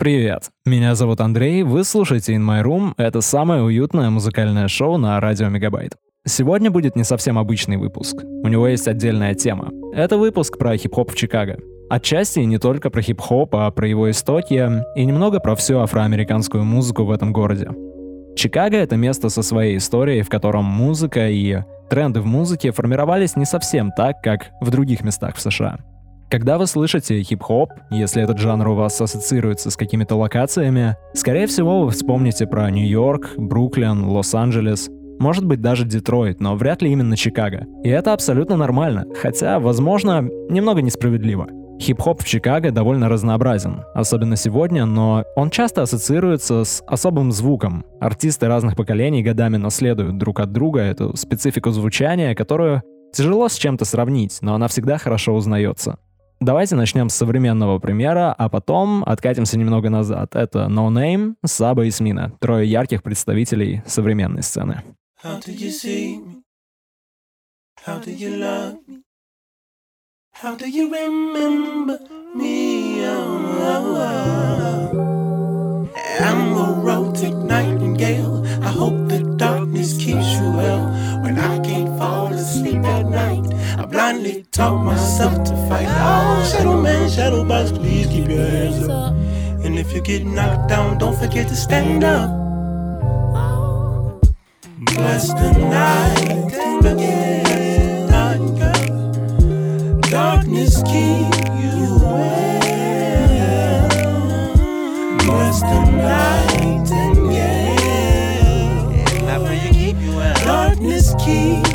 Привет, меня зовут Андрей, вы слушаете In My Room, это самое уютное музыкальное шоу на радио Мегабайт. Сегодня будет не совсем обычный выпуск, у него есть отдельная тема. Это выпуск про хип-хоп в Чикаго. Отчасти не только про хип-хоп, а про его истоки и немного про всю афроамериканскую музыку в этом городе. Чикаго — это место со своей историей, в котором музыка и тренды в музыке формировались не совсем так, как в других местах в США. Когда вы слышите хип-хоп, если этот жанр у вас ассоциируется с какими-то локациями, скорее всего вы вспомните про Нью-Йорк, Бруклин, Лос-Анджелес, может быть даже Детройт, но вряд ли именно Чикаго. И это абсолютно нормально, хотя, возможно, немного несправедливо. Хип-хоп в Чикаго довольно разнообразен, особенно сегодня, но он часто ассоциируется с особым звуком. Артисты разных поколений годами наследуют друг от друга эту специфику звучания, которую тяжело с чем-то сравнить, но она всегда хорошо узнается. Давайте начнем с современного примера, а потом откатимся немного назад. Это No Name, Саба и Смина. Трое ярких представителей современной сцены. Oh, oh, oh. Keeps you well. When I can't fall asleep at night, blindly taught myself to fight. Oh, shadow man, shadow box, please keep your hands up. And if you get knocked down, don't forget to stand up. Bless the night and again, darkness keep you well. Bless the night and yeah, darkness keep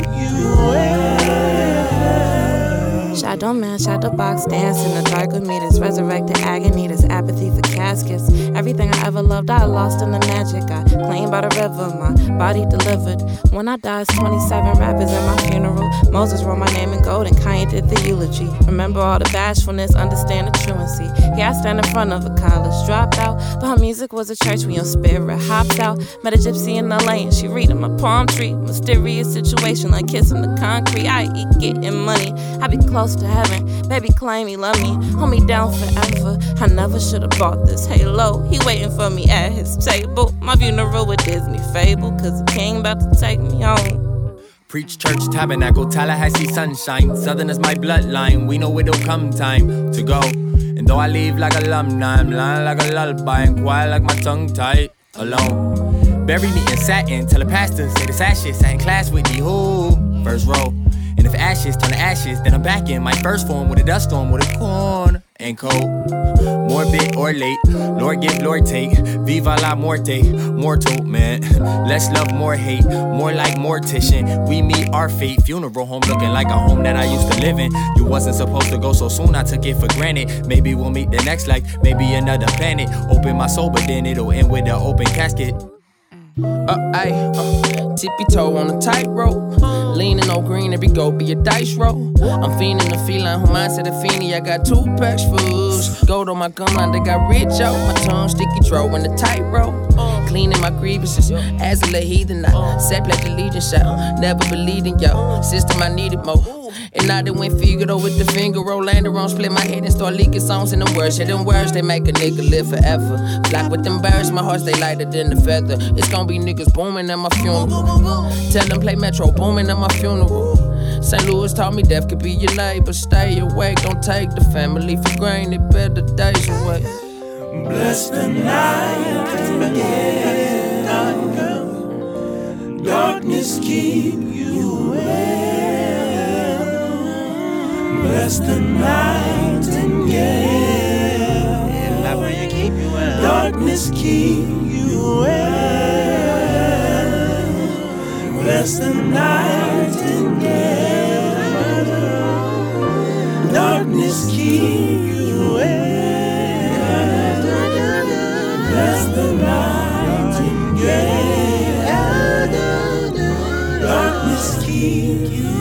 Shadow man, shadow box, dance in the dark with me. This resurrected agony, this apathy for caskets. Everything I ever loved, I lost in the magic. I claimed by the river, my body delivered. When I died, 27 rappers in my funeral. Moses wrote my name in gold and Kanye did the eulogy. Remember all the bashfulness, understand the truancy. Yeah, I stand in front of a college dropout. But her music was a church when your spirit hopped out. Met a gypsy in LA and she reading my palm tree. Mysterious situation like kissing the concrete. I eat getting money. I be close to to heaven. Baby claim he love me, hold me down forever. I never should have bought this halo. He waiting for me at his table. My funeral with Disney fable, cause the king about to take me home. Preach church, tabernacle, Tallahassee sunshine. Southern is my bloodline. We know it'll come time to go. And though I leave like alumni, I'm lying like a lullaby and quiet like my tongue tied alone. Bury me in satin, tell the pastor, say this ashes, I in class with the who? First row. And if ashes turn to ashes, then I'm back in my first form with a dust storm with a corn and cold. Morbid or late, Lord give, Lord take. Viva la muerte, mortal man. Less love, more hate, more like mortician. We meet our fate. Funeral home looking like a home that I used to live in. You wasn't supposed to go so soon, I took it for granted. Maybe we'll meet the next life, maybe another planet. Open my soul, but then it'll end with an open casket. Uh, ayy, uh, tippy toe on a tightrope. Leaning on green, every go be a dice roll. I'm fiending the feline, who mindset a fiendie. I got two packs fools. Gold on my gum line, they got rich out. My tongue sticky, throw in the tightrope cleaning my grievances. As a heathen, I said pledge allegiance. I never believed in yo system. I needed more. And I done went Figaro with the finger roll, on, split my head and start leaking songs in the words. Yeah, them words they make a nigga live forever. Flock with them birds, my heart stay lighter than the feather. It's gonna be niggas booming at my funeral. Tell them play Metro booming at my funeral. St. Louis taught me death could be your neighbor. Stay awake, don't take the family for granted. Better days away. Bless the night yeah, darkness keep you well. Bless the night and yeah, darkness keep you well. Bless the night and yeah, darkness keep you well. Bless the nightingale. Darkness keep you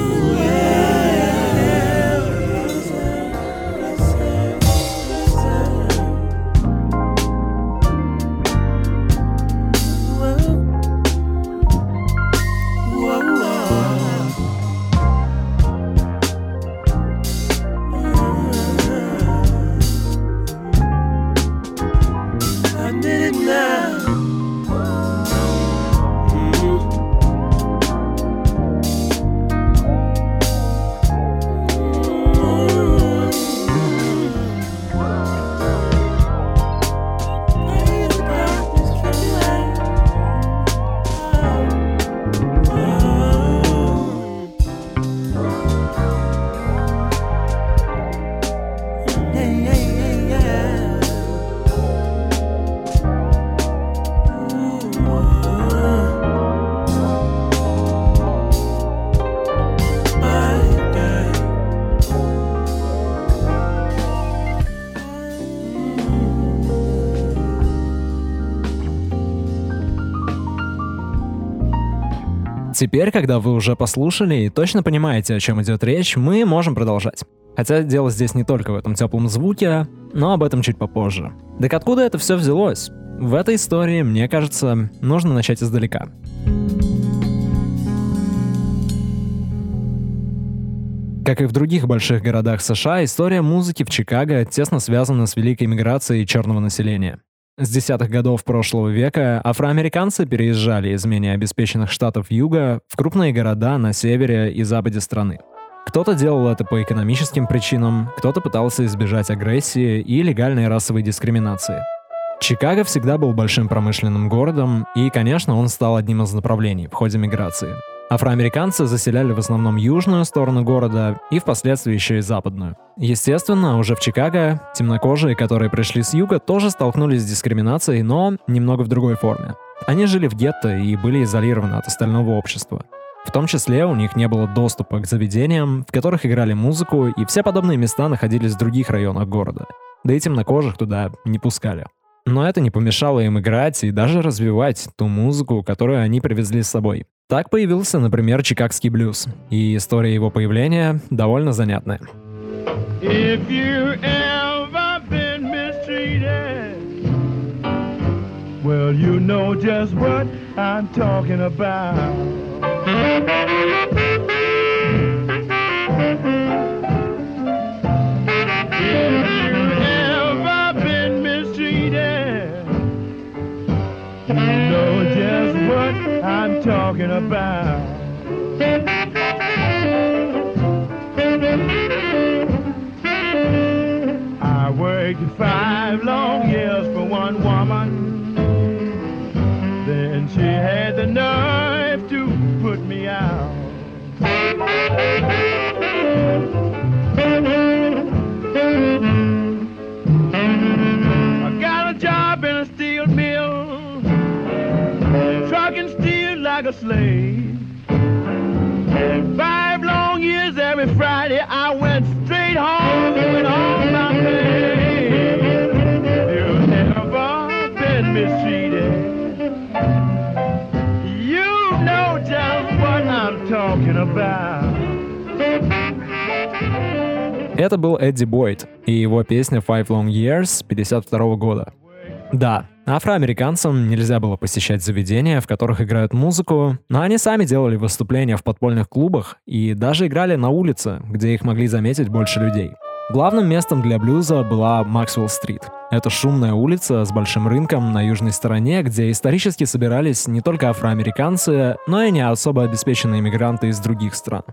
Теперь, когда вы уже послушали и точно понимаете, о чем идет речь, мы можем продолжать. Хотя дело здесь не только в этом теплом звуке, но об этом чуть попозже. Так откуда это все взялось? В этой истории, мне кажется, нужно начать издалека. Как и в других больших городах США, история музыки в Чикаго тесно связана с великой миграцией черного населения. С десятых годов прошлого века афроамериканцы переезжали из менее обеспеченных штатов Юга в крупные города на севере и западе страны. Кто-то делал это по экономическим причинам, кто-то пытался избежать агрессии и легальной расовой дискриминации. Чикаго всегда был большим промышленным городом, и, конечно, он стал одним из направлений в ходе миграции. Афроамериканцы заселяли в основном южную сторону города и впоследствии еще и западную. Естественно, уже в Чикаго темнокожие, которые пришли с юга, тоже столкнулись с дискриминацией, но немного в другой форме. Они жили в гетто и были изолированы от остального общества. В том числе у них не было доступа к заведениям, в которых играли музыку, и все подобные места находились в других районах города. Да и темнокожих туда не пускали. Но это не помешало им играть и даже развивать ту музыку, которую они привезли с собой. Так появился, например, чикагский блюз, и история его появления довольно занятная. If you ever been mistreated, well, you know just what I'm talking about. I'm talking about. I worked five long years for one woman. Then she had the nerve to put me out. steel like a slave. Five long years every Friday, I went straight home with all my pay. You've never been mistreated. You know just what I'm talking about. Это был Эдди Бойд и его песня Five Long Years 52 года. Да, афроамериканцам нельзя было посещать заведения, в которых играют музыку, но они сами делали выступления в подпольных клубах и даже играли на улице, где их могли заметить больше людей. Главным местом для блюза была Максвелл-стрит. Это шумная улица с большим рынком на южной стороне, где исторически собирались не только афроамериканцы, но и не особо обеспеченные иммигранты из других стран.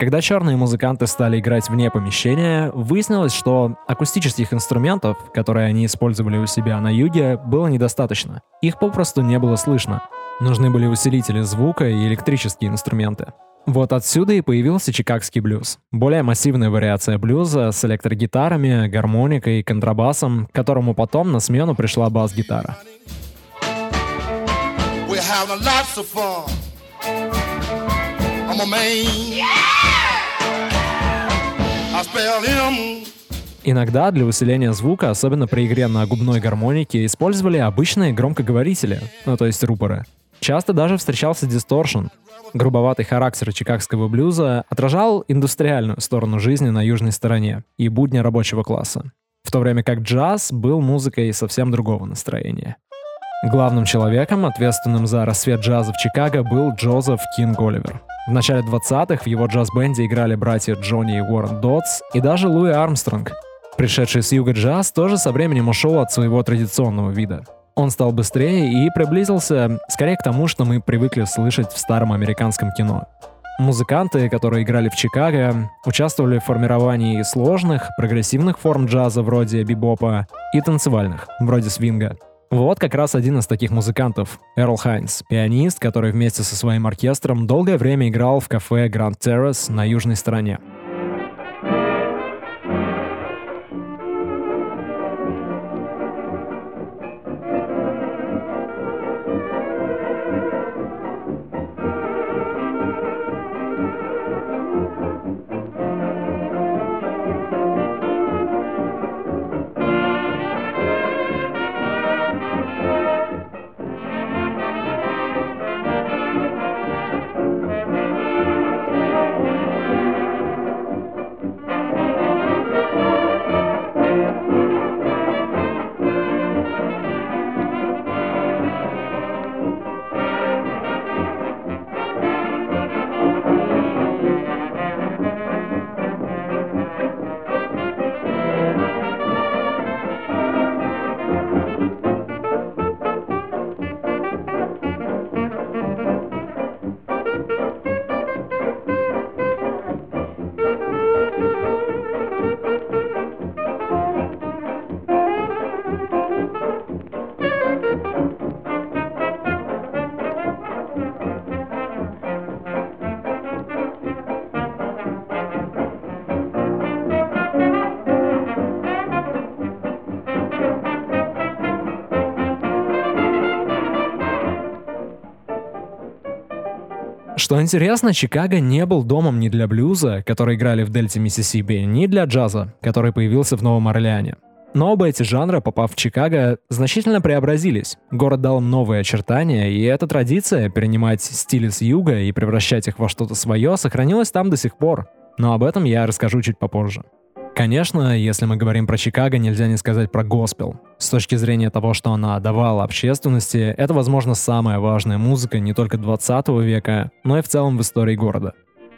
Когда черные музыканты стали играть вне помещения, выяснилось, что акустических инструментов, которые они использовали у себя на юге, было недостаточно. Их попросту не было слышно. Нужны были усилители звука и электрические инструменты. Вот отсюда и появился чикагский блюз. Более массивная вариация блюза с электрогитарами, гармоникой и контрабасом, которому потом на смену пришла бас-гитара. I'm a man. Yeah! Иногда для усиления звука, особенно при игре на губной гармонике, использовали обычные громкоговорители, ну то есть рупоры. Часто даже встречался дисторшн. Грубоватый характер чикагского блюза отражал индустриальную сторону жизни на южной стороне и будни рабочего класса. В то время как джаз был музыкой совсем другого настроения. Главным человеком, ответственным за рассвет джаза в Чикаго, был Джозеф Кинг Оливер. В начале 20-х в его джаз-бенде играли братья Джонни и Уоррен Дотс и даже Луи Армстронг. Пришедший с юга джаз тоже со временем ушел от своего традиционного вида. Он стал быстрее и приблизился скорее к тому, что мы привыкли слышать в старом американском кино. Музыканты, которые играли в Чикаго, участвовали в формировании сложных, прогрессивных форм джаза вроде бибопа и танцевальных, вроде свинга — вот как раз один из таких музыкантов, Эрл Хайнс, пианист, который вместе со своим оркестром долгое время играл в кафе Grand Terrace на южной стороне. Что интересно, Чикаго не был домом ни для блюза, который играли в дельте Миссисипи, ни для джаза, который появился в Новом Орлеане. Но оба эти жанра, попав в Чикаго, значительно преобразились. Город дал им новые очертания, и эта традиция перенимать стили с юга и превращать их во что-то свое сохранилась там до сих пор. Но об этом я расскажу чуть попозже. Конечно, если мы говорим про Чикаго, нельзя не сказать про госпел. С точки зрения того, что она давала общественности, это, возможно, самая важная музыка не только 20 века, но и в целом в истории города.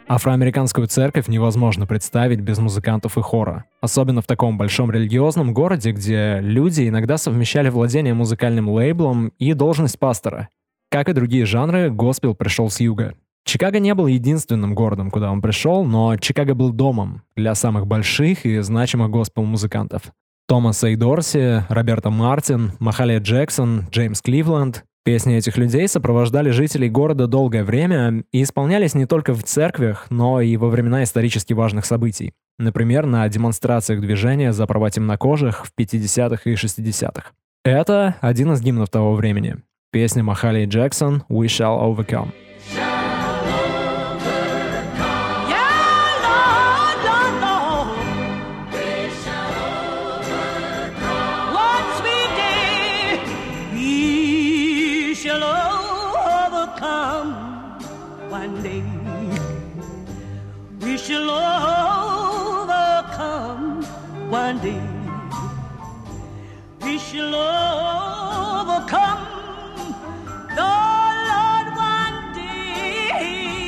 Афроамериканскую церковь невозможно представить без музыкантов и хора. Особенно в таком большом религиозном городе, где люди иногда совмещали владение музыкальным лейблом и должность пастора. Как и другие жанры, госпел пришел с юга. Чикаго не был единственным городом, куда он пришел, но Чикаго был домом для самых больших и значимых госпел-музыкантов. Томас Эйдорси, Роберта Мартин, Махалия Джексон, Джеймс Кливленд. Песни этих людей сопровождали жителей города долгое время и исполнялись не только в церквях, но и во времена исторически важных событий. Например, на демонстрациях движения за права темнокожих в 50-х и 60-х. Это один из гимнов того времени. Песня Махалии Джексон «We Shall Overcome». Monday. He shall overcome the Lord one day.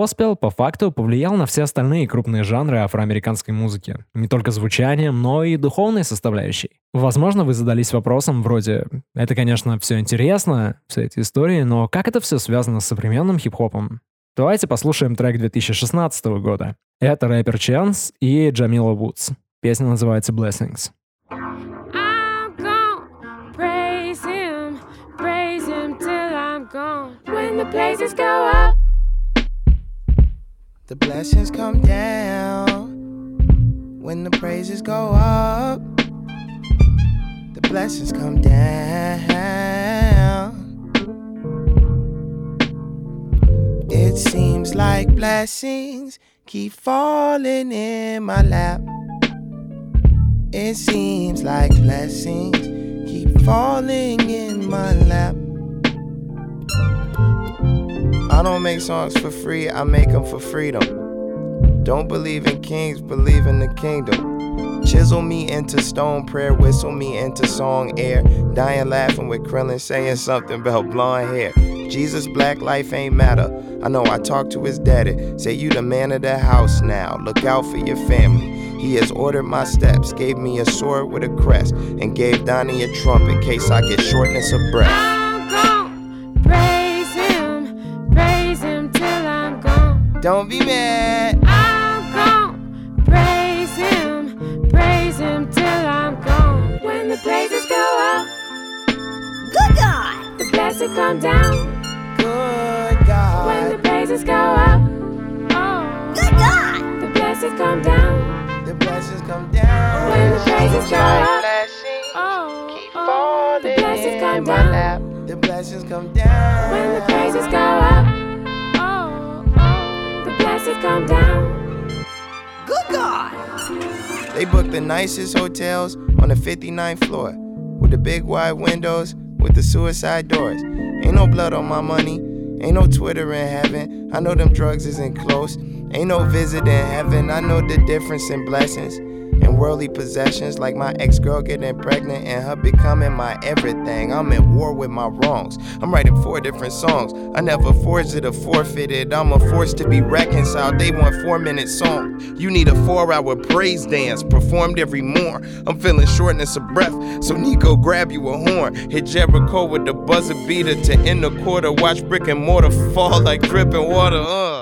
Госпел по факту повлиял на все остальные крупные жанры афроамериканской музыки. Не только звучанием, но и духовной составляющей. Возможно, вы задались вопросом вроде «Это, конечно, все интересно, все эти истории, но как это все связано с современным хип-хопом?» Давайте послушаем трек 2016 года. Это рэпер Ченс и Джамила Вудс. Песня называется «Blessings». When the places go up The blessings come down when the praises go up. The blessings come down. It seems like blessings keep falling in my lap. It seems like blessings keep falling in my lap. I don't make songs for free, I make them for freedom. Don't believe in kings, believe in the kingdom. Chisel me into stone, prayer whistle me into song air. Dying laughing with Krillin saying something about blonde hair. Jesus, black life ain't matter. I know I talked to his daddy. Say you the man of the house now. Look out for your family. He has ordered my steps, gave me a sword with a crest, and gave Donnie a trumpet in case I get shortness of breath. Don't be mad. I'm gone. Praise him, praise him till I'm gone. When the praises go up, Good God! the blessing come down. Good God. When the praises go up, oh, Good God! the blessings come down. The blessings come down. When the praises go up, oh, Keep oh, falling the blessings come down. The blessings come down. When the praises go up, the blessings come down. Good God! They booked the nicest hotels on the 59th floor with the big wide windows with the suicide doors. Ain't no blood on my money, ain't no Twitter in heaven. I know them drugs isn't close, ain't no visit in heaven. I know the difference in blessings and worldly possessions, like my ex girl getting pregnant and her becoming my everything. I'm at war with my wrongs. I'm writing four different songs. I never forged it or forfeited. I'm a force to be reconciled. They want four minute song. You need a four hour praise dance performed every morn. I'm feeling shortness of breath, so Nico grab you a horn. Hit Jericho with the buzzer beater to end the quarter. Watch brick and mortar fall like dripping water. Uh.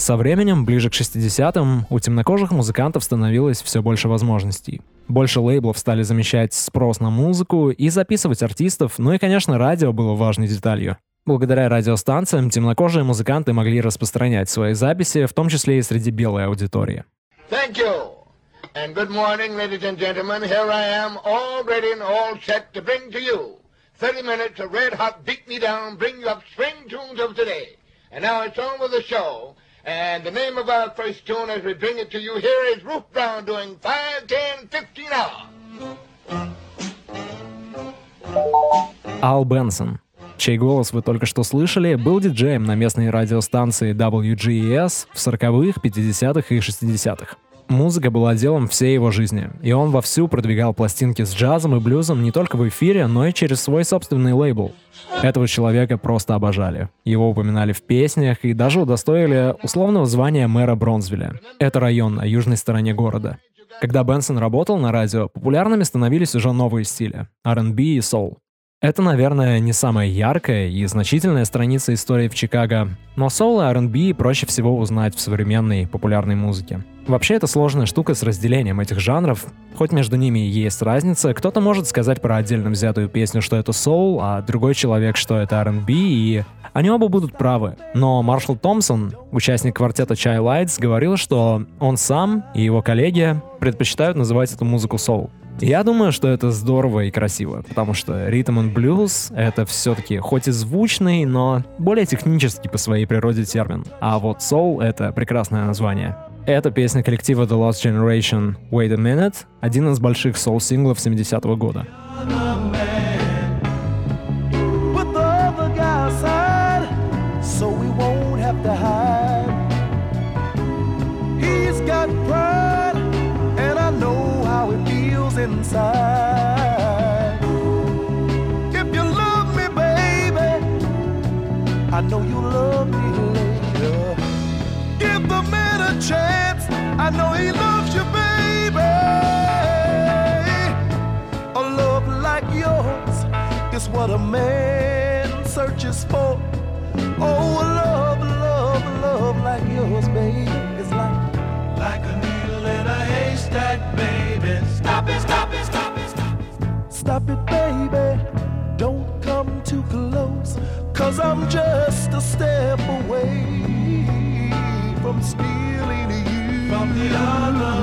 Со временем, ближе к 60-м, у темнокожих музыкантов становилось все больше возможностей. Больше лейблов стали замещать спрос на музыку и записывать артистов, ну и, конечно, радио было важной деталью. Благодаря радиостанциям темнокожие музыканты могли распространять свои записи, в том числе и среди белой аудитории. Thank you. And good morning, ladies and gentlemen. Here I am, all ready and all set to bring to you 30 minutes of red hot beat me down, bring you up spring tunes of today. And now it's on with the show. And the name of our first tune as we bring it to you here is Ruth Brown doing 5, 10, 15 hours. Ал Бенсон, чей голос вы только что слышали, был диджеем на местной радиостанции WGES в 40-х, 50-х и 60-х. Музыка была делом всей его жизни, и он вовсю продвигал пластинки с джазом и блюзом не только в эфире, но и через свой собственный лейбл. Этого человека просто обожали. Его упоминали в песнях и даже удостоили условного звания мэра Бронзвилля. Это район на южной стороне города. Когда Бенсон работал на радио, популярными становились уже новые стили — R&B и soul. Это, наверное, не самая яркая и значительная страница истории в Чикаго, но соул и R&B проще всего узнать в современной популярной музыке. Вообще, это сложная штука с разделением этих жанров. Хоть между ними и есть разница, кто-то может сказать про отдельно взятую песню, что это соул, а другой человек, что это R&B, и они оба будут правы. Но Маршал Томпсон, участник квартета Chai Lights, говорил, что он сам и его коллеги предпочитают называть эту музыку соул. Я думаю, что это здорово и красиво, потому что ритм and blues — это все-таки хоть и звучный, но более технический по своей природе термин. А вот soul — это прекрасное название. Это песня коллектива The Lost Generation «Wait a Minute», один из больших соул-синглов 70-го года. I know you'll love me later. Give the man a chance, I know he loves you, baby. A love like yours is what a man searches for. dünyana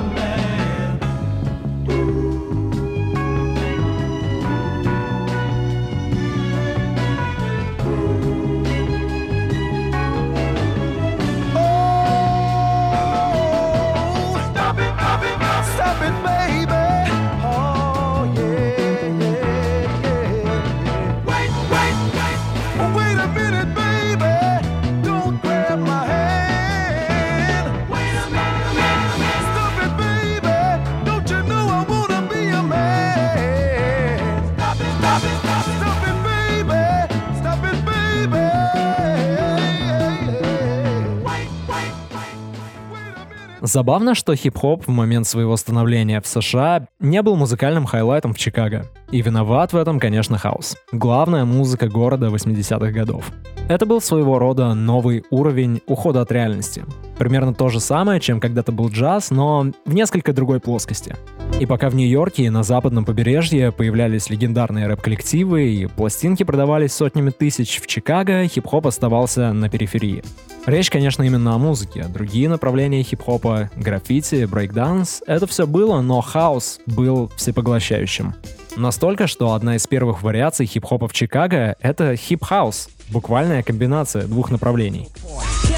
Забавно, что хип-хоп в момент своего становления в США не был музыкальным хайлайтом в Чикаго. И виноват в этом, конечно, хаос. Главная музыка города 80-х годов. Это был своего рода новый уровень ухода от реальности. Примерно то же самое, чем когда-то был джаз, но в несколько другой плоскости. И пока в Нью-Йорке и на западном побережье появлялись легендарные рэп-коллективы и пластинки продавались сотнями тысяч, в Чикаго хип-хоп оставался на периферии. Речь, конечно, именно о музыке. Другие направления хип-хопа, граффити, брейкданс — это все было, но хаос был всепоглощающим. Настолько, что одна из первых вариаций хип-хопа в Чикаго — это хип-хаус, буквальная комбинация двух направлений.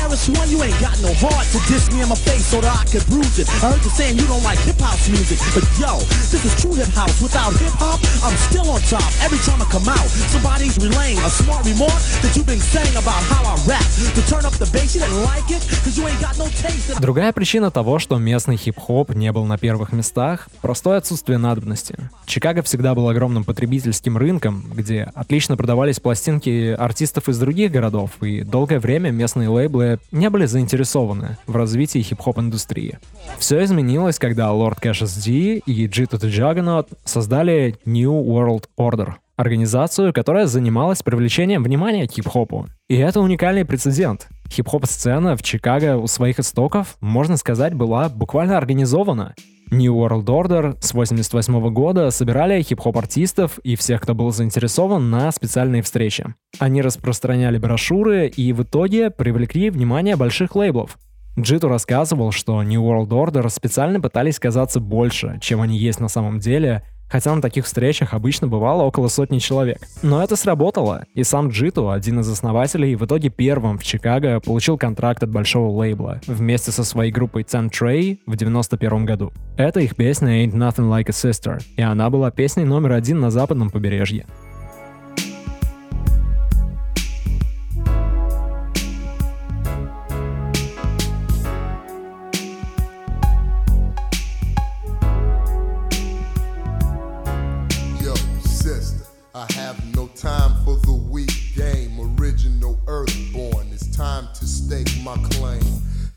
Careless one, you ain't got no heart to diss me in my face so that I could bruise it. I heard you saying you don't like hip house music, but yo, this is true hip house. Without hip hop, I'm still on top. Every time I come out, somebody's relaying a smart remark that you've been saying about how I rap. To turn up the bass, you didn't like it, cause you ain't got no taste. Другая причина того, что местный хип-хоп не был на первых местах — простое отсутствие надобности. Чикаго всегда был огромным потребительским рынком, где отлично продавались пластинки артистов из других городов, и долгое время местные лейблы не были заинтересованы в развитии хип-хоп-индустрии. Все изменилось, когда Lord Cash SD и G2 The Juggernaut создали New World Order — организацию, которая занималась привлечением внимания к хип-хопу. И это уникальный прецедент. Хип-хоп-сцена в Чикаго у своих истоков, можно сказать, была буквально организована. New World Order с 88 года собирали хип-хоп-артистов и всех, кто был заинтересован, на специальные встречи. Они распространяли брошюры и в итоге привлекли внимание больших лейблов. Джиту рассказывал, что New World Order специально пытались казаться больше, чем они есть на самом деле, хотя на таких встречах обычно бывало около сотни человек. Но это сработало, и сам Джиту, один из основателей, в итоге первым в Чикаго получил контракт от большого лейбла вместе со своей группой Ten Trey в 91 году. Это их песня Ain't Nothing Like a Sister, и она была песней номер один на западном побережье.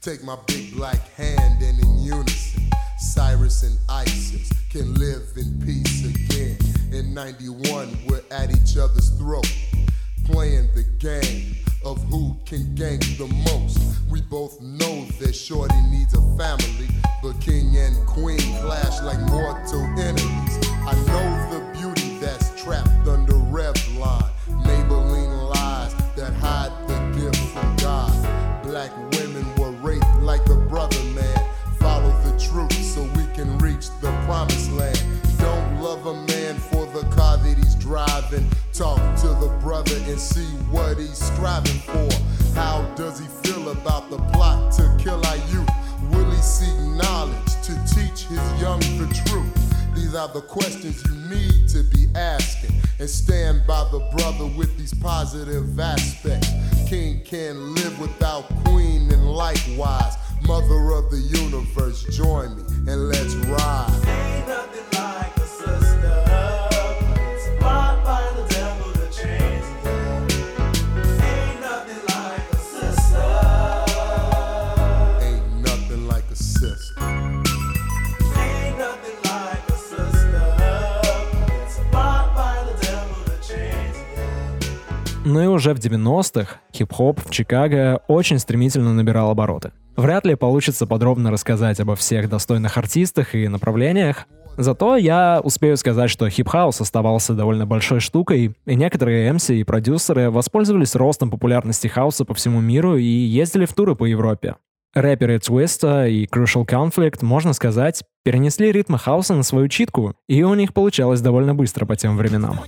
Take my big black hand and in unison, Cyrus and Isis can live in peace again. In 91, we're at each other's throat, playing the game of who can gank the most. We both know that Shorty needs a family, but king and queen clash like mortal enemies. I know the beauty that's trapped under Revlon, Talk to the brother and see what he's striving for. How does he feel about the plot to kill our youth? Will he seek knowledge to teach his young the truth? These are the questions you need to be asking. And stand by the brother with these positive aspects. King can't live without queen, and likewise, mother of the universe, join me Ну и уже в 90-х хип-хоп в Чикаго очень стремительно набирал обороты. Вряд ли получится подробно рассказать обо всех достойных артистах и направлениях, Зато я успею сказать, что хип-хаус оставался довольно большой штукой, и некоторые MC и продюсеры воспользовались ростом популярности хауса по всему миру и ездили в туры по Европе. Рэперы Twista и Crucial Conflict, можно сказать, перенесли ритмы хауса на свою читку, и у них получалось довольно быстро по тем временам.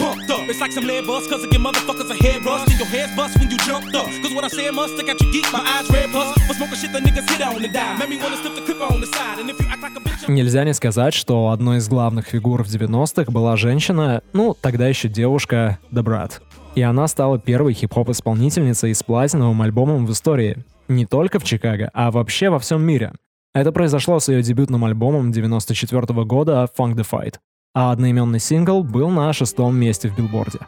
Pumped up. It's like some lead bust, cause I give motherfuckers a head rust. And your head's bust when you jumped up. Cause what I say must stick out your geek, my eyes red plus. For smoking shit, the niggas hit on the die. Made me wanna slip the clip on the side. And if you act like a bitch, Нельзя не сказать, что одной из главных фигур в 90-х была женщина, ну, тогда еще девушка, The Brat. И она стала первой хип-хоп-исполнительницей с платиновым альбомом в истории. Не только в Чикаго, а вообще во всем мире. Это произошло с ее дебютным альбомом 94 года «Funk the Fight». А одноименный сингл был на шестом месте в билборде.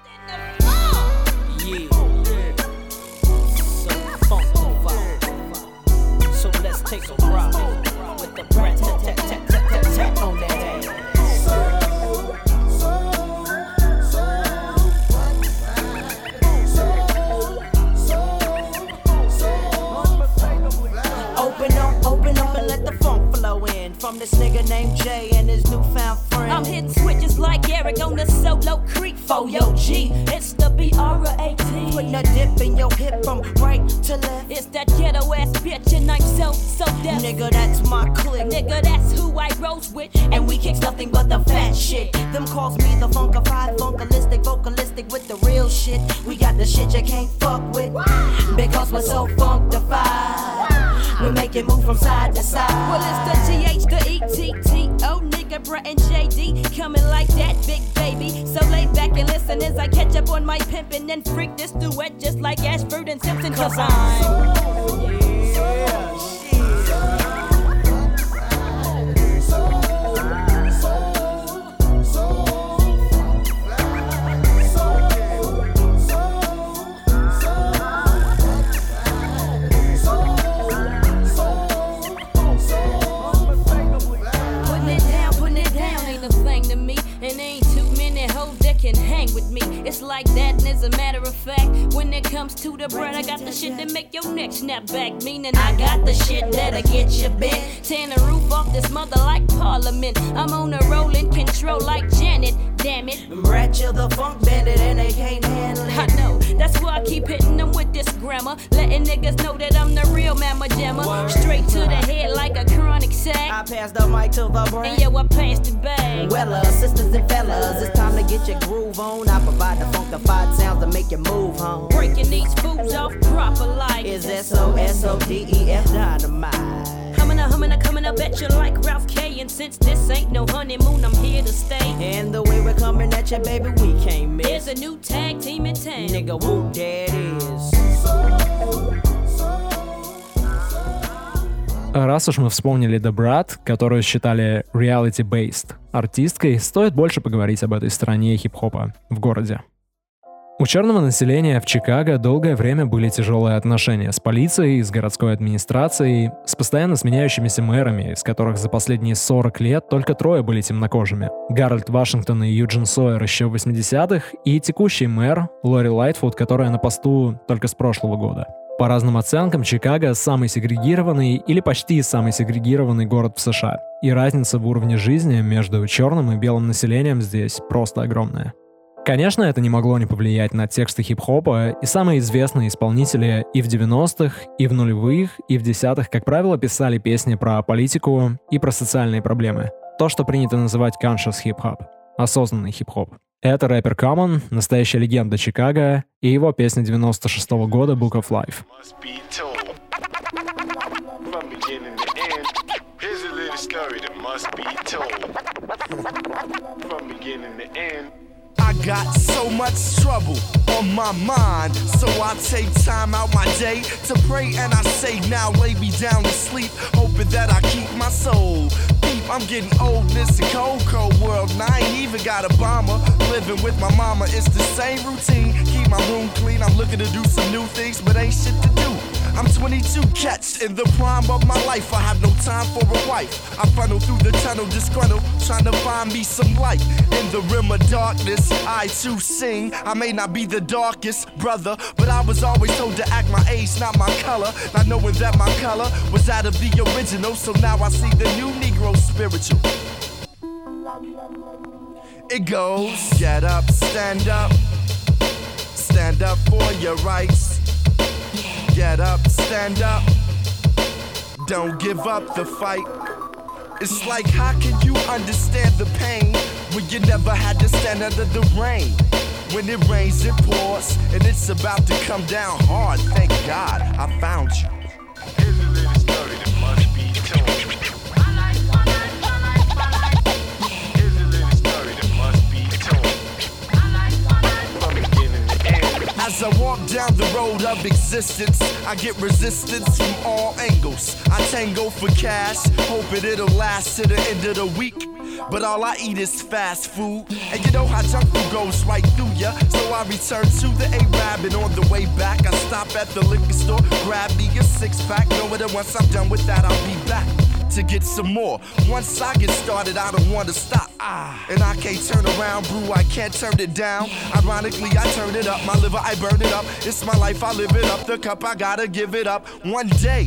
From this nigga named Jay and his newfound friend. I'm hitting switches like Eric on the solo creek for yo G. It's the B-R-A-T. Putting a dip in your hip from right to left. It's that ghetto ass bitch and I'm so, so deaf. Nigga, that's my clique. Nigga, that's who I rose with. And we kicks nothing but the fat shit. Them calls me the funkified, funkalistic, vocalistic with the real shit. We got the shit you can't fuck with. Because we're so funkified. We make it move from side to side. Well, it's the GH, the E-T-T-O, nigga, Brett and JD. Coming like that, big baby. So lay back and listen as I catch up on my pimpin' and freak this duet just like Ashford and Simpson. Cause I'm. Putting It's like that, as a matter of fact, when it comes to the bread, I got the shit that make your neck snap back. Meaning I got the shit that'll get you bent. Tearing the roof off this mother like Parliament. I'm on a rolling control like Janet. Damn it. Rat you the funk bandit and they can't handle it. I know, that's why I keep hitting them with this grammar. Letting niggas know that I'm the real mamma jammer. Straight to the head like a chronic sack. I pass the mic to the brain. And yo, I passed it back. Well, uh, sisters and fellas, it's time to get your groove on. I provide the funkified sounds to make you move home. Breaking these fools off proper like Is S-O-S-O-D-E-F dynamite. Coming up, humming, coming up at you like Ralph K. And since this ain't no honeymoon, I'm here to stay. And the way we're coming at you, baby, we can't miss. There's a new tag team in town. Nigga, whoop, there it is. Раз уж мы вспомнили The Brat, которую считали reality-based артисткой, стоит больше поговорить об этой стороне хип-хопа в городе. У черного населения в Чикаго долгое время были тяжелые отношения с полицией, с городской администрацией, с постоянно сменяющимися мэрами, из которых за последние 40 лет только трое были темнокожими. Гарольд Вашингтон и Юджин Сойер еще в 80-х, и текущий мэр Лори Лайтфуд, которая на посту только с прошлого года. По разным оценкам, Чикаго самый сегрегированный или почти самый сегрегированный город в США. И разница в уровне жизни между черным и белым населением здесь просто огромная. Конечно, это не могло не повлиять на тексты хип-хопа, и самые известные исполнители и в 90-х, и в нулевых, и в десятых, как правило, писали песни про политику и про социальные проблемы. То, что принято называть conscious хип-хоп, осознанный хип-хоп. Это рэпер Common, настоящая легенда Чикаго, и его песня 96 -го года Book of Life. From beginning to end, I got so much trouble on my mind, so I take time out my day to pray and I say, now lay me down to sleep, hoping that I keep my soul. I'm getting old, this a cold, cold world, and I ain't even got a bomber. Living with my mama, it's the same routine. Keep my room clean, I'm looking to do some new things, but ain't shit to do. I'm 22 cats in the prime of my life. I have no time for a wife. I funnel through the tunnel, disgruntled, trying to find me some light. In the rim of darkness, I too sing. I may not be the darkest brother, but I was always told to act my age, not my color. Not knowing that my color was out of the original, so now I see the new Negro spiritual. It goes, get up, stand up, stand up for your rights. Get up, stand up. Don't give up the fight. It's like, how can you understand the pain when you never had to stand under the rain? When it rains, it pours, and it's about to come down hard. Thank God I found you. As I walk down the road of existence, I get resistance from all angles. I tango for cash, hoping it'll last to the end of the week. But all I eat is fast food. And you know how junk food goes right through ya. So I return to the A-Rab and on the way back, I stop at the liquor store, grab me a six pack. Know that once I'm done with that, I'll be back to get some more. Once I get started, I don't want to stop. Ah, and I can't turn around, brew, I can't turn it down. Ironically, I turn it up. My liver, I burn it up. It's my life, I live it up. The cup, I gotta give it up. One day.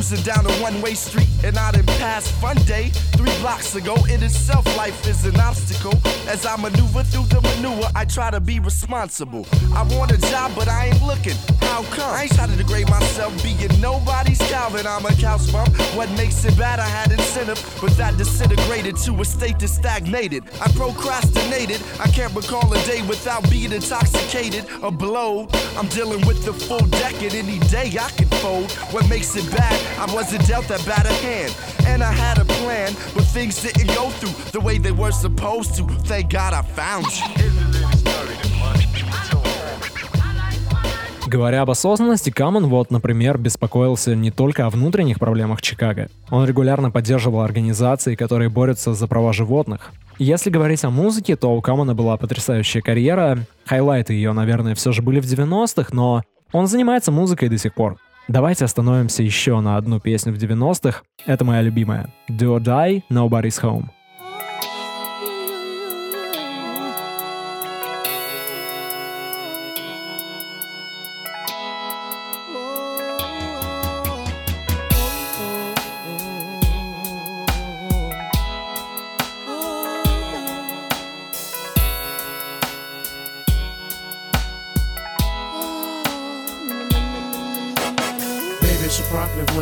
Cruising down a one-way street and I done passed Fun Day three blocks ago. In itself, life is an obstacle. As I maneuver through the manure, I try to be responsible. I want a job, but I ain't looking. How come? I ain't trying to degrade myself, being nobody's Calvin. I'm a couch bump. What makes it bad? I had incentive, but that disintegrated to a state that stagnated. I procrastinated. I can't recall a day without being intoxicated or blowed. I'm dealing with the full deck, and any day I can fold. What makes it bad? I wasn't dealt a hand. And I had a plan, but things didn't go through the way they were supposed to. Thank God I found you. Говоря об осознанности, Камон вот, например, беспокоился не только о внутренних проблемах Чикаго. Он регулярно поддерживал организации, которые борются за права животных. Если говорить о музыке, то у Камона была потрясающая карьера. Хайлайты ее, наверное, все же были в 90-х, но он занимается музыкой до сих пор. Давайте остановимся еще на одну песню в 90-х. Это моя любимая. Do or Die, Nobody's Home.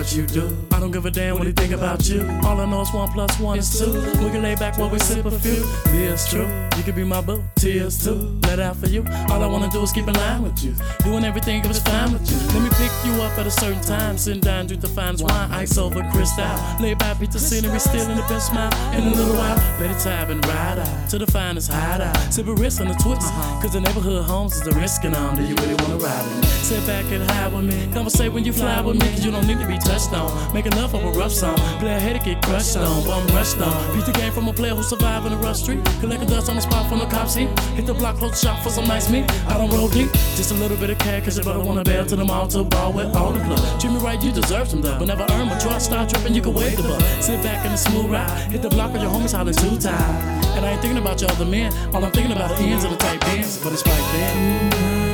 What you do. I don't give a damn what they think about you. All I know is one plus one is two. We can lay back while we sip a few. It's true. You can be my boo. Tears too. Let out for you. All I wanna do is keep in line with you. Doing everything if it's fine with you. Let me pick you up at a certain time. Sitting down, drink the finest wine. Ice over crystal. Lay back, pizza scenery, still in the best smile. In a little while, let it tab and ride out to the finest hideout. Sip a wrist on the twist. Uh-huh. Cause the neighborhood homes is the risking on. Do you really wanna ride with me? Sit back and hide with me. Conversate when you fly with me. Cause you don't need to be touched on. Making love of a rough song. Play a headache, get crushed on. Bum rushed on. Beat the game from a player who survived in a rough street. Collect Collecting dust on the spot from the cops heat. Hit the block, close the shop for some nice meat. I don't roll deep. Just a little bit of cash, cause your brother wanna bail to the mall to ball with all the blood. Treat me right, you deserve some love. But never earn my trust. Start tripping, you can wave the butt. Sit back in a smooth ride. Hit the block with your homies hollering too tired. And I ain't thinking about your other men. All I'm thinking about the ends of the tight pants. But it's right there.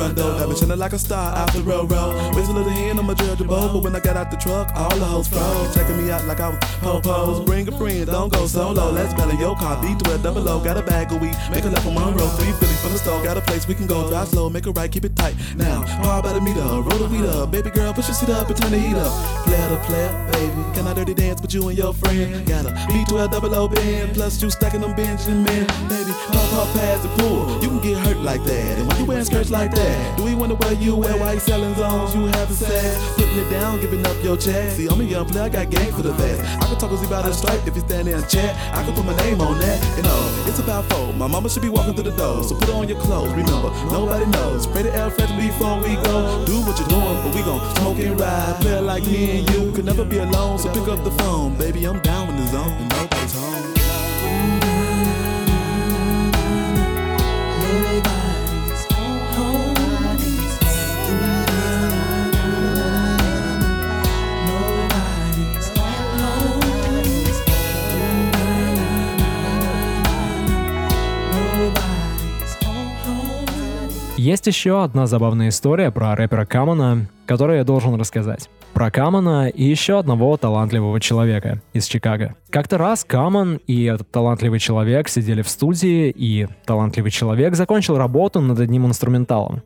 Front door. Got me chillin' like a star out the road road. A little hand on my judge boat, but when I got out the truck, all the hoes froze. Checking me out like I was po-pos. Bring a friend, don't go solo. Let's belly your car, B12 double O. Got a bag of weed, make a left on Monroe. Three Philly from the store, got a place we can go. Drive slow, make a right, keep it tight. Now, about a meet up? Roll the weed up, baby girl, push your seat up and turn the heat up. Player to player, baby. Can I dirty dance with you and your friend? Got a B12 double O band, plus you stacking them Benjamin. Baby, pop, pop, pass the pool. You can get hurt like that. And when you wearing skirts like that, do we wonder what you at? Why you selling zones? You have a sad, putting it down, giving up your check. See, I'm a young player, I got game for the best. I can talk with you about a stripe if you stand there and chat. I can put my name on that. You oh, know, it's about four. My mama should be walking through the door, so put on your clothes. Remember, nobody knows. Pray to L Fred before we go. Do what you're doing, but we gon' smoke and ride. Play like me and you could never be alone, so pick up the phone, baby. I'm down in the zone, and nobody's home. Есть еще одна забавная история про рэпера Камона, которую я должен рассказать. Про Камона и еще одного талантливого человека из Чикаго. Как-то раз Камон и этот талантливый человек сидели в студии, и талантливый человек закончил работу над одним инструменталом.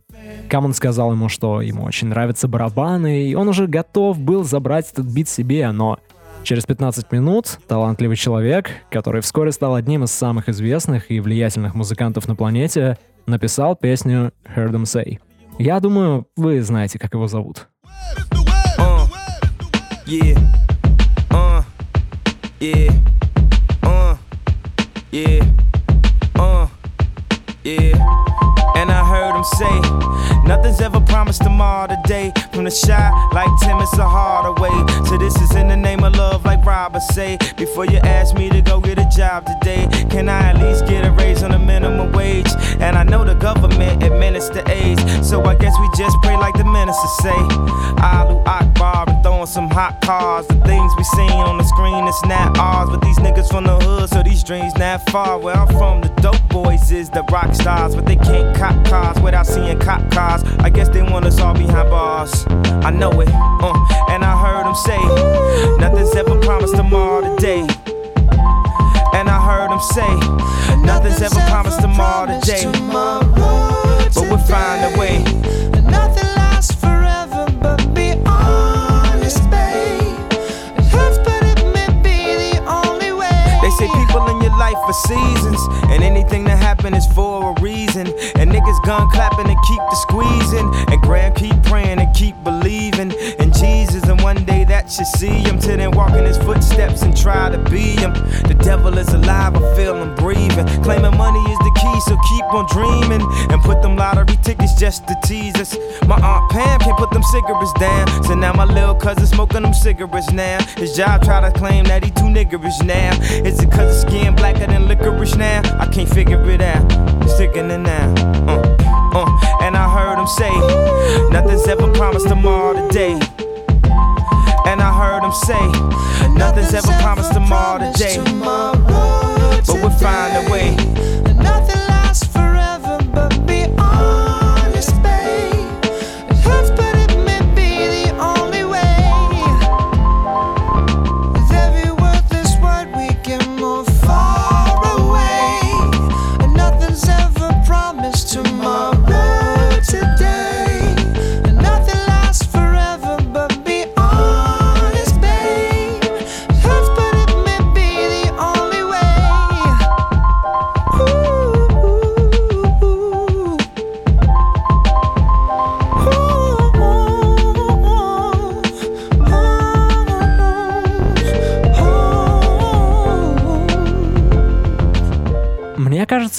Камон сказал ему, что ему очень нравятся барабаны, и он уже готов был забрать этот бит себе, но Через 15 минут талантливый человек, который вскоре стал одним из самых известных и влиятельных музыкантов на планете, написал песню Heard Them Say. Я думаю, вы знаете, как его зовут. Uh, yeah. Uh, yeah. Uh, yeah. Yeah. And I heard him say, Nothing's ever promised tomorrow today. From the Chi, like Tim, it's a Hardaway. So this is in the name of love, like Robert say. Before you ask me to go get a job today, can I at least get a raise on the minimum wage? And I know the government administer AIDS, so I guess we just pray like the minister say. Allahu Akbar and throwing some hot cars. The things we seen on the screen, it's not ours. But these niggas from the hood, so these dreams not far. Where I'm from, the dope boys is the rock stars, but they can't cop cars without seeing cop cars. I guess they want us all behind bars. I know it, uh, and I heard them say, nothing's ever promised tomorrow today. And I heard them say, nothing's ever promised tomorrow today. But we'll find a way. Seasons, and anything that happen is for a reason. And niggas gun clapping and keep the squeezing, and grand keep praying and keep believing that should see him till then walk in his footsteps and try to be him. The devil is alive, I feel him breathing. Claiming money is the key, so keep on dreaming and put them lottery tickets just to tease us. My aunt Pam can't put them cigarettes down, so now my little cousin smoking them cigarettes now. His job try to claim that he too niggerish now. Is it cause his skin blacker than licorice now? I can't figure it out. Sticking it now. Uh, uh, and I heard him say, Nothing's ever promised tomorrow today. And I heard him say, Nothing's ever promised tomorrow today. But we'll find a way.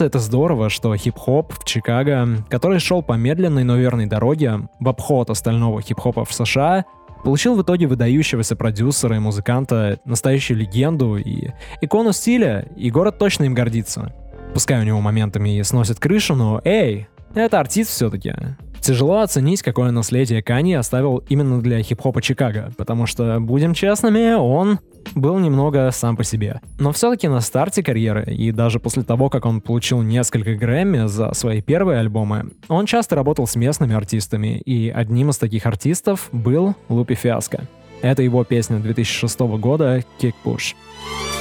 Кажется, это здорово, что хип-хоп в Чикаго, который шел по медленной, но верной дороге в обход остального хип-хопа в США, получил в итоге выдающегося продюсера и музыканта, настоящую легенду и икону стиля, и город точно им гордится. Пускай у него моментами и сносит крышу, но эй, это артист все-таки. Тяжело оценить, какое наследие Кани оставил именно для хип-хопа Чикаго, потому что, будем честными, он был немного сам по себе. Но все-таки на старте карьеры, и даже после того, как он получил несколько Грэмми за свои первые альбомы, он часто работал с местными артистами, и одним из таких артистов был Лупи Фиаско. Это его песня 2006 года «Kick Push».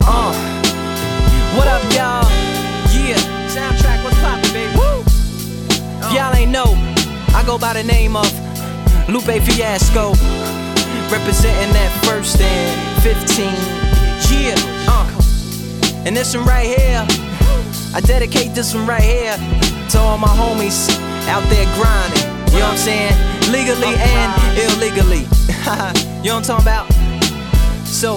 Uh, what up, y'all? Go by the name of Lupe Fiasco, representing that first and 15. Yeah, uh, and this one right here, I dedicate this one right here to all my homies out there grinding. You know what I'm saying? Legally and illegally. you know what I'm talking about? So,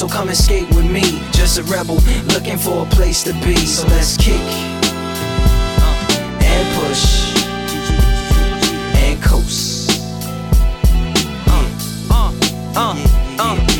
So come and skate with me, just a rebel looking for a place to be. So let's kick uh, and push and coast. Uh, uh, uh, uh.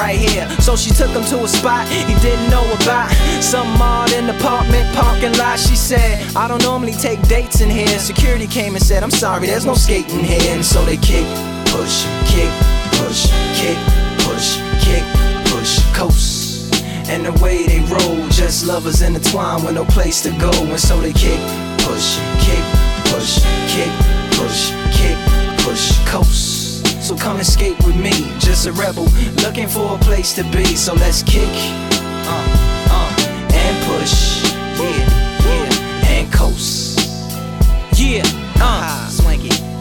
here. So she took him to a spot he didn't know about. Some odd in the apartment parking lot. She said, I don't normally take dates in here. Security came and said, I'm sorry, there's no skating here. And so they kick, push, kick, push, kick, push, kick, push, coast. And the way they roll, just lovers intertwined with no place to go. And so they kick, push, kick, push, kick, push, kick, push, coast. So come skate with me, just a rebel looking for a place to be. So let's kick, uh, uh, and push, yeah, yeah, and coast, yeah, uh.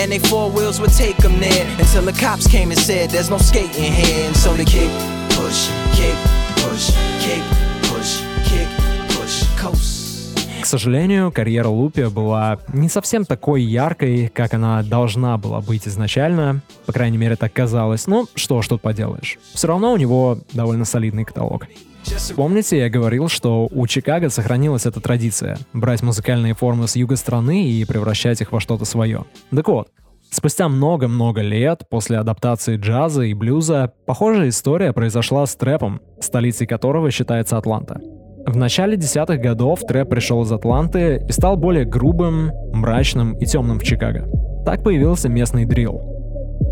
And they four wheels would take them there until the cops came and said, There's no skating here. And so they kick, push, kick, push, kick, push, kick, push, coast. К сожалению, карьера Лупи была не совсем такой яркой, как она должна была быть изначально. По крайней мере, так казалось. Ну, что ж тут поделаешь. Все равно у него довольно солидный каталог. Помните, я говорил, что у Чикаго сохранилась эта традиция — брать музыкальные формы с юга страны и превращать их во что-то свое. Так вот, Спустя много-много лет после адаптации джаза и блюза, похожая история произошла с трэпом, столицей которого считается Атланта. В начале десятых годов трэп пришел из Атланты и стал более грубым, мрачным и темным в Чикаго. Так появился местный дрил.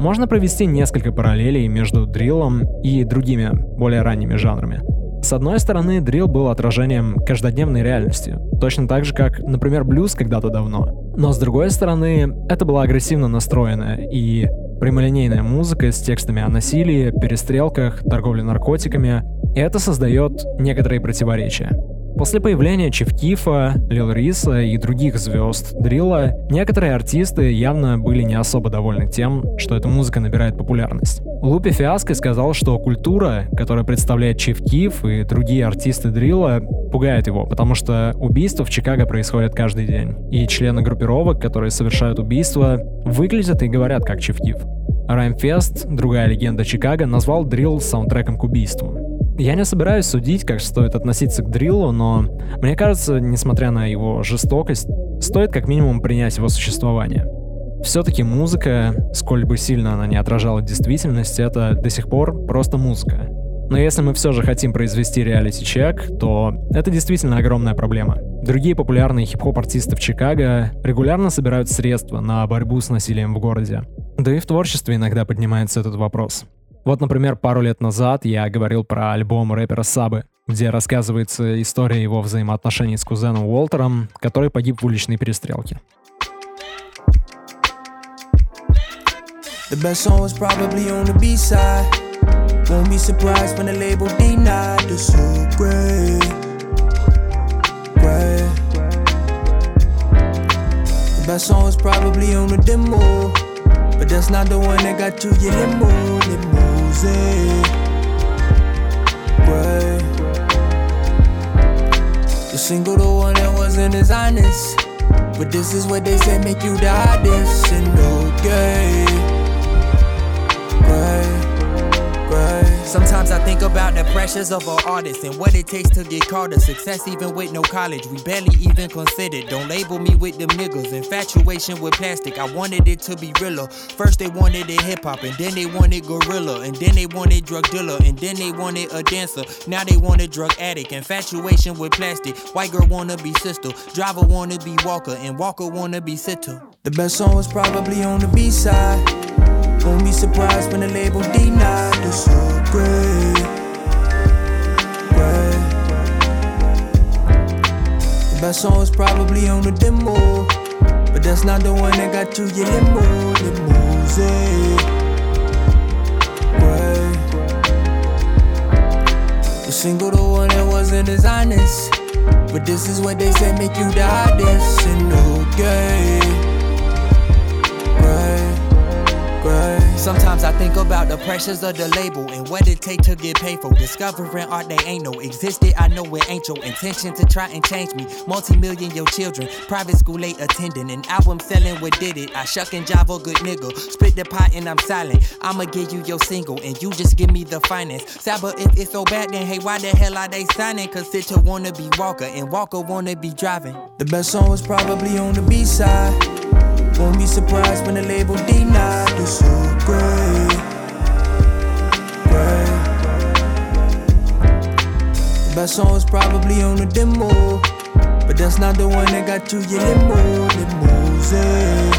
Можно провести несколько параллелей между дриллом и другими, более ранними жанрами. С одной стороны, дрил был отражением каждодневной реальности, точно так же, как, например, блюз когда-то давно. Но с другой стороны, это была агрессивно настроенная и прямолинейная музыка с текстами о насилии, перестрелках, торговле наркотиками, и это создает некоторые противоречия. После появления Чевкифа, Лил Риса и других звезд Дрилла, некоторые артисты явно были не особо довольны тем, что эта музыка набирает популярность. Лупи Фиаско сказал, что культура, которая представляет Чевкиф и другие артисты Дрилла, пугает его, потому что убийства в Чикаго происходят каждый день, и члены группировок, которые совершают убийства, выглядят и говорят как Чевкиф. Раймфест, другая легенда Чикаго, назвал дрилл саундтреком к убийству. Я не собираюсь судить, как стоит относиться к дриллу, но мне кажется, несмотря на его жестокость, стоит как минимум принять его существование. Все-таки музыка, сколь бы сильно она не отражала действительность, это до сих пор просто музыка. Но если мы все же хотим произвести реалити-чек, то это действительно огромная проблема. Другие популярные хип-хоп артисты в Чикаго регулярно собирают средства на борьбу с насилием в городе. Да и в творчестве иногда поднимается этот вопрос. Вот, например, пару лет назад я говорил про альбом рэпера Сабы, где рассказывается история его взаимоотношений с кузеном Уолтером, который погиб в уличной перестрелке. Best song was probably on the demo. But that's not the one that got you your limo, Right. The single, the one that wasn't as honest. But this is what they say make you the hottest. And okay. Sometimes I think about the pressures of an artist and what it takes to get called a success even with no college. We barely even considered. Don't label me with them niggas. Infatuation with plastic. I wanted it to be realer. First they wanted it hip hop and then they wanted gorilla and then they wanted drug dealer and then they wanted a dancer. Now they want a drug addict. Infatuation with plastic. White girl wanna be sister. Driver wanna be Walker and Walker wanna be sitter. The best song was probably on the B side. Won't be surprised when the label denied the so great. great. The best song was probably on the demo, but that's not the one that got you your limo. Great. The single, the one that wasn't as honest, but this is what they say make you the hottest and okay. Sometimes I think about the pressures of the label and what it take to get paid for. Discovering art they ain't no existed. I know it ain't your intention to try and change me. Multi-million your children, private school late attending, an album selling what did it. I shuck and jive a good nigga. Split the pot and I'm silent. I'ma give you your single and you just give me the finance. Saba, if it's so bad, then hey, why the hell are they signing? Cause Sitcha wanna be Walker and Walker wanna be driving. The best song was probably on the B side. Won't be surprised when the label denied the so great. great. The best song was probably on the demo, but that's not the one that got you your limo, limousine.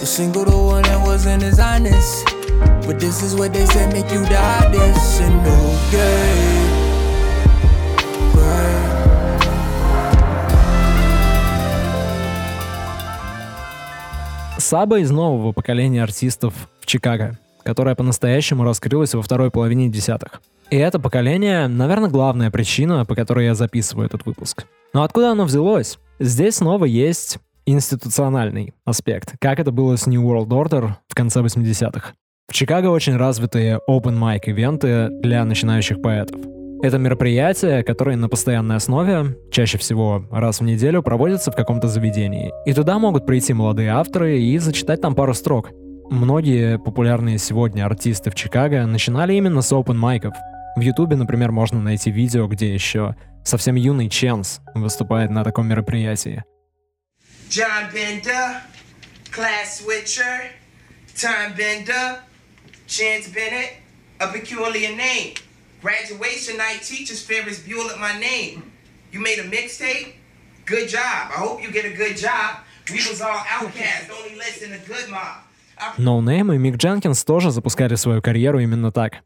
The single, the one that wasn't as honest, but this is what they said make you the hottest and okay. Саба из нового поколения артистов в Чикаго, которое по-настоящему раскрылось во второй половине десятых. И это поколение, наверное, главная причина, по которой я записываю этот выпуск. Но откуда оно взялось? Здесь снова есть институциональный аспект, как это было с New World Order в конце 80-х. В Чикаго очень развитые open mic ивенты для начинающих поэтов. Это мероприятие, которое на постоянной основе, чаще всего раз в неделю, проводится в каком-то заведении. И туда могут прийти молодые авторы и зачитать там пару строк. Многие популярные сегодня артисты в Чикаго начинали именно с open майков. В Ютубе, например, можно найти видео, где еще совсем юный Ченс выступает на таком мероприятии. John Bender, class switcher, time bender, Chance Bennett, a peculiar name. Graduation night, teachers Ferris Bueller my name. You made a mixtape? Good job. I hope you get a good job. We was all outcasts, only less than a good mob. Ноунейм и Мик Дженкинс тоже запускали свою карьеру именно так.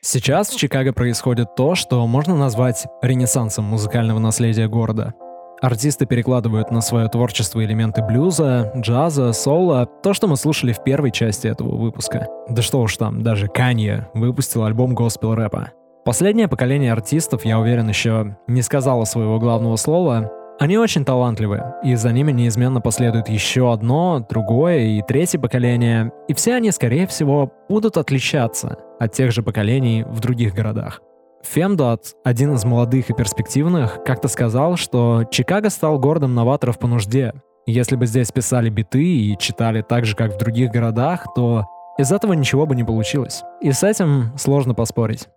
Сейчас в Чикаго происходит то, что можно назвать ренессансом музыкального наследия города — Артисты перекладывают на свое творчество элементы блюза, джаза, соло, то, что мы слушали в первой части этого выпуска. Да что уж там, даже Канье выпустил альбом госпел рэпа. Последнее поколение артистов, я уверен, еще не сказала своего главного слова. Они очень талантливы, и за ними неизменно последует еще одно, другое и третье поколение, и все они, скорее всего, будут отличаться от тех же поколений в других городах. Фемдот, один из молодых и перспективных, как-то сказал, что Чикаго стал городом новаторов по нужде. Если бы здесь писали биты и читали так же, как в других городах, то из этого ничего бы не получилось. И с этим сложно поспорить.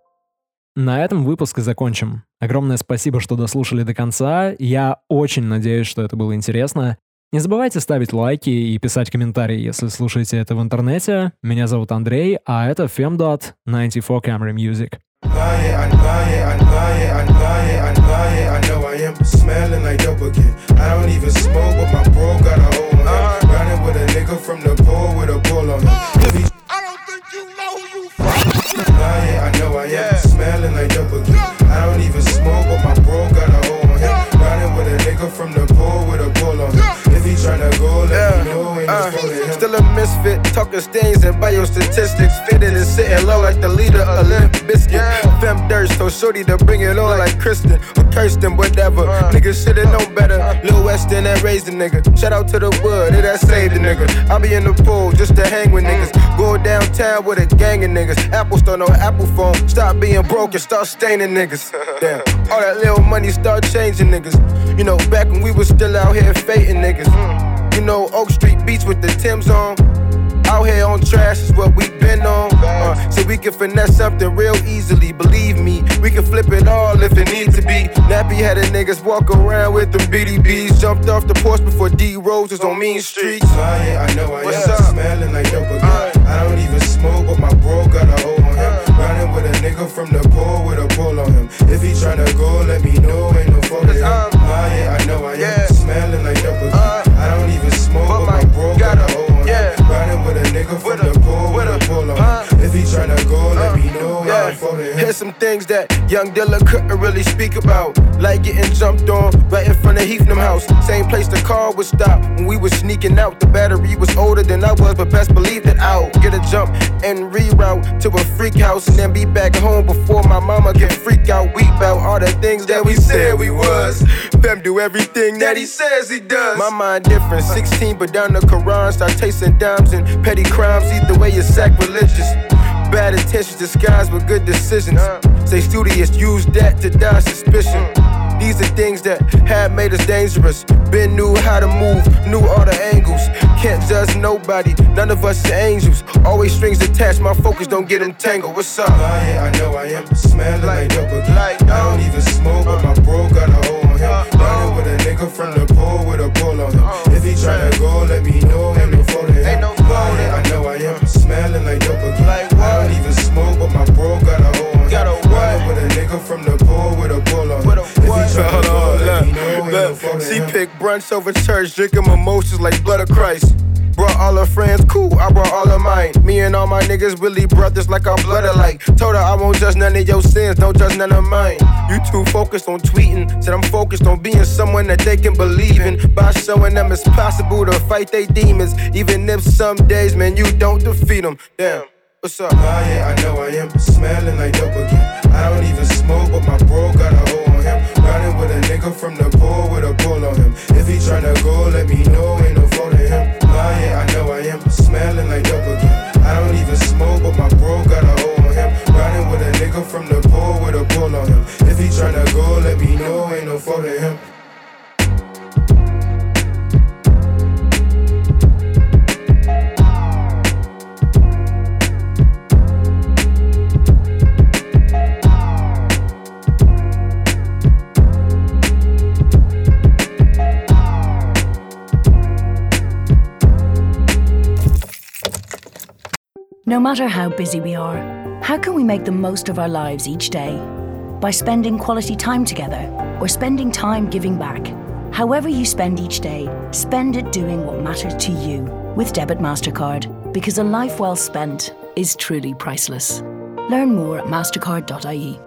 На этом выпуск и закончим. Огромное спасибо, что дослушали до конца. Я очень надеюсь, что это было интересно. Не забывайте ставить лайки и писать комментарии, если слушаете это в интернете. Меня зовут Андрей, а это Femdot 94 Camera Music. Lie it, I lie it, I lie it, I lie it, I lie it. I know I am smelling like dope again. I don't even smoke, but my bro got a hold on him. Running with a nigga from the pool with a bull on him. I don't think you know who you. It, I know I am yeah. smelling like dope again. I don't even smoke, but my bro got a hold on him. Running with a nigga from the he tryna go, let yeah. me know. Ain't uh. Still a misfit, talking stains and biostatistics. Fitted and sitting low like the leader of Limp Bizkit. Yeah. Fem Durst, so Shorty to bring it on like Kristen or Kirsten, whatever. Uh. Niggas shoulda known better. Uh. Lil Weston that raised the nigga. Shout out to the wood, it that saved the nigga. I be in the pool just to hang with niggas. Mm. Go downtown with a gang of niggas. Apple store, no Apple phone. Stop being broke and start staining niggas. Damn. All that little money start changing niggas. You know, back when we was still out here fating niggas. You know, Oak Street beats with the Tim's on. Out here on trash is what we been on. Uh, so we can finesse something real easily. Believe me, we can flip it all if it needs to be. Nappy headed niggas walk around with them BDBs. Jumped off the porch before D Rose was on Mean Streets. yeah, I know I What's up? smelling like again. I don't even smoke, but my bro got a on him. Riding with a nigga from the pool with a pull on him. If he tryna go, let me know. Ain't no fault yeah, I know I am smelling like dope again. Uh, I don't even smoke, but my bro got a hold on him. Riding with a nigga from the pool with a pull on. If he tryna go, let me know. Ain't no fault in him. Here's some things that young Dilla couldn't really speak about. Like getting jumped on right in front of Heathnam House. Same place the car would stop when we was sneaking out. The battery was older than I was, but best believe that I'll get a jump and reroute to a freak house and then be back home before my mama can freak out. We out all the things that we said we was. Fem do everything that he says he does. My mind different, 16, but down the Quran, start tasting dimes and petty crimes. Either way, you're sacrilegious. Bad intentions disguised with good decisions. Say studious, use that to dodge suspicion. These are things that have made us dangerous. Been knew how to move, knew all the angles. Can't judge nobody, none of us are angels. Always strings attached, my focus don't get entangled. What's up? Nah, yeah, I know I am smelling like dope again. I don't even smoke, but my bro got a hold on him. Riding with a nigga from the brunch over church, drinking mimosas like blood of Christ. Brought all her friends, cool, I brought all of mine. Me and all my niggas really brothers like I'm blood alike. Told her I won't judge none of your sins, don't judge none of mine. You too focused on tweeting, said I'm focused on being someone that they can believe in. By showing them it's possible to fight they demons, even if some days, man, you don't defeat them. Damn, what's up? Nah, yeah, I know I am smelling like dope again. I don't even smoke, but my bro got a him. Riding with a nigga from the pool with a pull on him. If he tryna go, let me know. Ain't no fault in him. Yeah, I know I am smelling like dope again. I don't even smoke, but my bro got a hold on him. Riding with a nigga from the pool with a pull on him. If he tryna go, let me know. Ain't no fault in him. No matter how busy we are, how can we make the most of our lives each day? By spending quality time together or spending time giving back. However, you spend each day, spend it doing what matters to you with Debit MasterCard because a life well spent is truly priceless. Learn more at mastercard.ie.